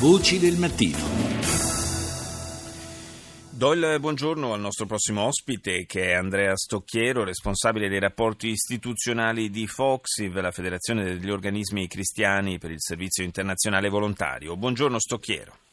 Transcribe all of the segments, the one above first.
Voci del mattino. Do il buongiorno al nostro prossimo ospite che è Andrea Stocchiero, responsabile dei rapporti istituzionali di Foxiv, la Federazione degli Organismi Cristiani per il Servizio Internazionale Volontario. Buongiorno Stocchiero.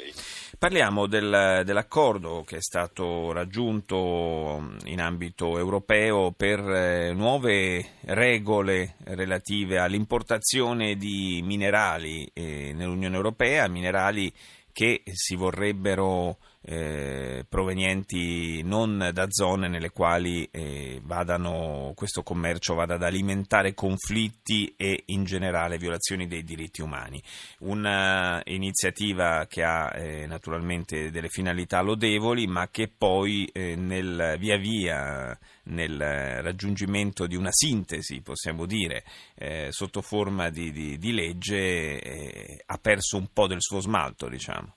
Lei. Parliamo del, dell'accordo che è stato raggiunto in ambito europeo per eh, nuove regole relative all'importazione di minerali eh, nell'Unione Europea, minerali che si vorrebbero eh, provenienti non da zone nelle quali eh, vadano, questo commercio vada ad alimentare conflitti e in generale violazioni dei diritti umani. Un'iniziativa che ha eh, naturalmente delle finalità lodevoli ma che poi eh, nel, via via nel raggiungimento di una sintesi, possiamo dire, eh, sotto forma di, di, di legge eh, ha perso un po' del suo smalto, diciamo.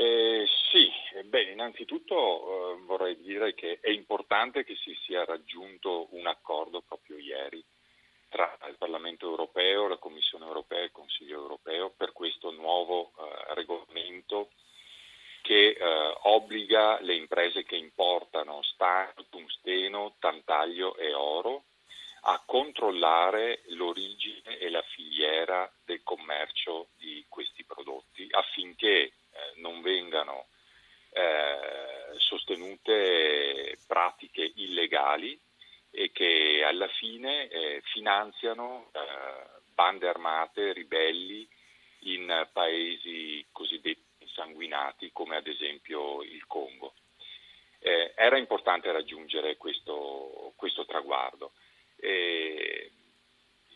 Eh, sì, beh, innanzitutto eh, vorrei dire che è importante che si sia raggiunto un accordo proprio ieri tra il Parlamento europeo, la Commissione europea e il Consiglio europeo per questo nuovo eh, regolamento che eh, obbliga le imprese che importano stagno, tungsteno, tantaglio e oro a controllare l'origine e la filiera del commercio di questi prodotti affinché non vengano eh, sostenute pratiche illegali e che alla fine eh, finanziano eh, bande armate, ribelli in paesi cosiddetti insanguinati come ad esempio il Congo. Eh, era importante raggiungere questo, questo traguardo. Eh,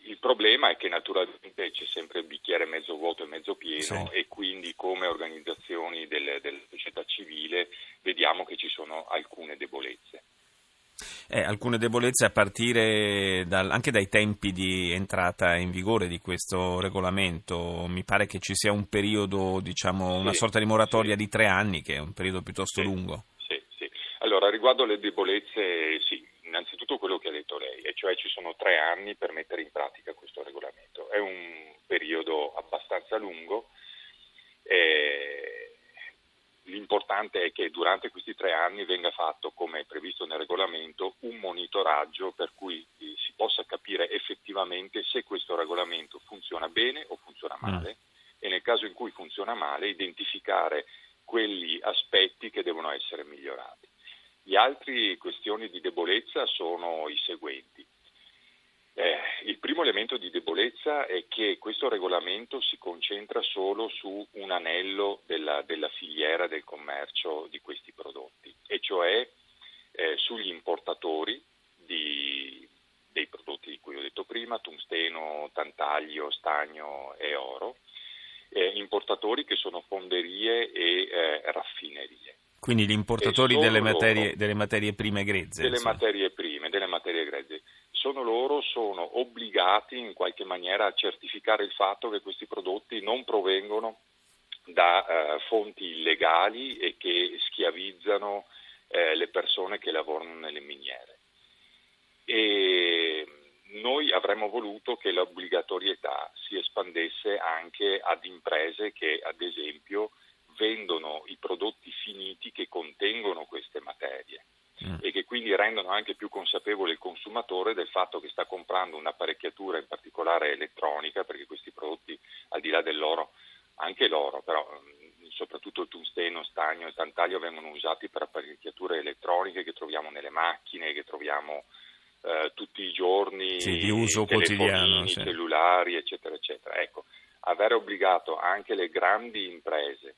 il problema è che naturalmente c'è sempre il bicchiere mezzo vuoto e mezzo pieno sì. e quindi come organizzazioni della del società civile vediamo che ci sono alcune debolezze. Eh, alcune debolezze a partire dal, anche dai tempi di entrata in vigore di questo regolamento. Mi pare che ci sia un periodo, diciamo, una sorta di moratoria sì. di tre anni, che è un periodo piuttosto lungo. Sì, sì. Allora, riguardo alle debolezze, sì, innanzitutto quello che ha detto lei, e cioè ci sono tre anni per mettere in pratica questo regolamento. È un periodo abbastanza lungo. L'importante è che durante questi tre anni venga fatto, come è previsto nel regolamento, un monitoraggio per cui eh, si possa capire effettivamente se questo regolamento funziona bene o funziona male mm. e nel caso in cui funziona male identificare quegli aspetti che devono essere. Gli altri questioni di debolezza sono i seguenti. Eh, il primo elemento di debolezza è che questo regolamento si concentra solo su un anello della, della filiera del commercio di questi prodotti, e cioè eh, sugli importatori di, dei prodotti di cui ho detto prima, tungsteno, tantaglio, stagno e oro, eh, importatori che sono fonderie e eh, raffinerie. Quindi gli importatori delle materie, delle materie, prime grezze. Delle insomma. materie prime, delle materie grezze. Sono loro, sono obbligati in qualche maniera a certificare il fatto che questi prodotti non provengono da eh, fonti illegali e che schiavizzano eh, le persone che lavorano nelle miniere. E noi avremmo voluto che l'obbligatorietà si espandesse anche ad imprese che, ad esempio, vendono i prodotti finiti che contengono queste materie mm. e che quindi rendono anche più consapevole il consumatore del fatto che sta comprando un'apparecchiatura in particolare elettronica, perché questi prodotti al di là dell'oro, anche l'oro, però mm, soprattutto il tungsteno, stagno e tantaglio vengono usati per apparecchiature elettroniche che troviamo nelle macchine, che troviamo eh, tutti i giorni, sì, di uso quotidiano, sì. cellulari, eccetera, eccetera. Ecco, aver obbligato anche le grandi imprese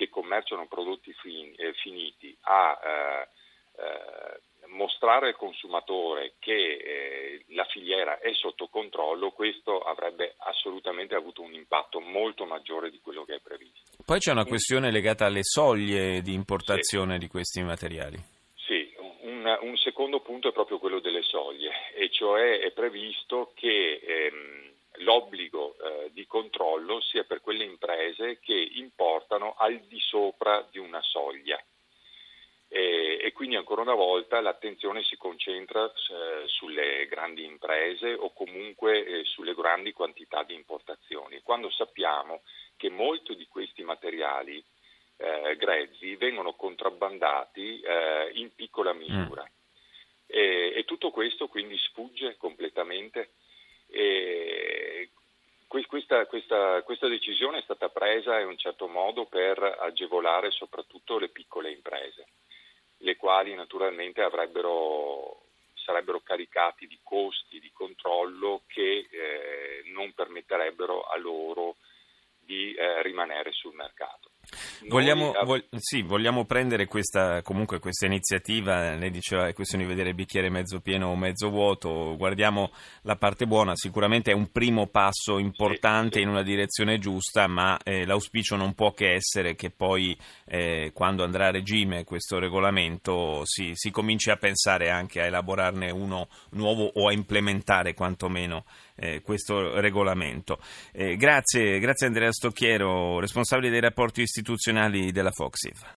che commerciano prodotti fin, eh, finiti a eh, eh, mostrare al consumatore che eh, la filiera è sotto controllo, questo avrebbe assolutamente avuto un impatto molto maggiore di quello che è previsto. Poi c'è una questione legata alle soglie di importazione sì. di questi materiali. Sì, un, un, secondo punto è proprio quello delle soglie, e cioè è previsto che ehm, l'obbligo eh, di controllo sia per quelle imprese che importano al di sopra di una soglia. E, e, quindi ancora una volta l'attenzione si concentra eh, sulle grandi imprese o comunque eh, sulle grandi quantità di importazioni, quando sappiamo che molti di questi materiali eh, grezzi vengono contrabbandati eh, in piccola misura. Mm. E, e, tutto questo quindi sfugge completamente. Questa, questa, questa, decisione è stata presa in un certo modo per agevolare soprattutto le piccole imprese le quali naturalmente sarebbero caricati di costi di controllo che eh, non permetterebbero a loro di eh, rimanere sul mercato. Vogliamo, vog- sì, vogliamo, prendere questa, comunque questa iniziativa, lei diceva è questione di vedere il bicchiere mezzo pieno o mezzo vuoto, guardiamo la parte buona, sicuramente è un primo passo importante in una direzione giusta, ma eh, l'auspicio non può che essere che poi eh, quando andrà a regime questo regolamento si, si cominci a pensare anche a elaborarne uno nuovo o a implementare quantomeno eh, questo regolamento. Eh, grazie, grazie Andrea Stocchiero, responsabile dei rapporti istituzionali della Foxiv.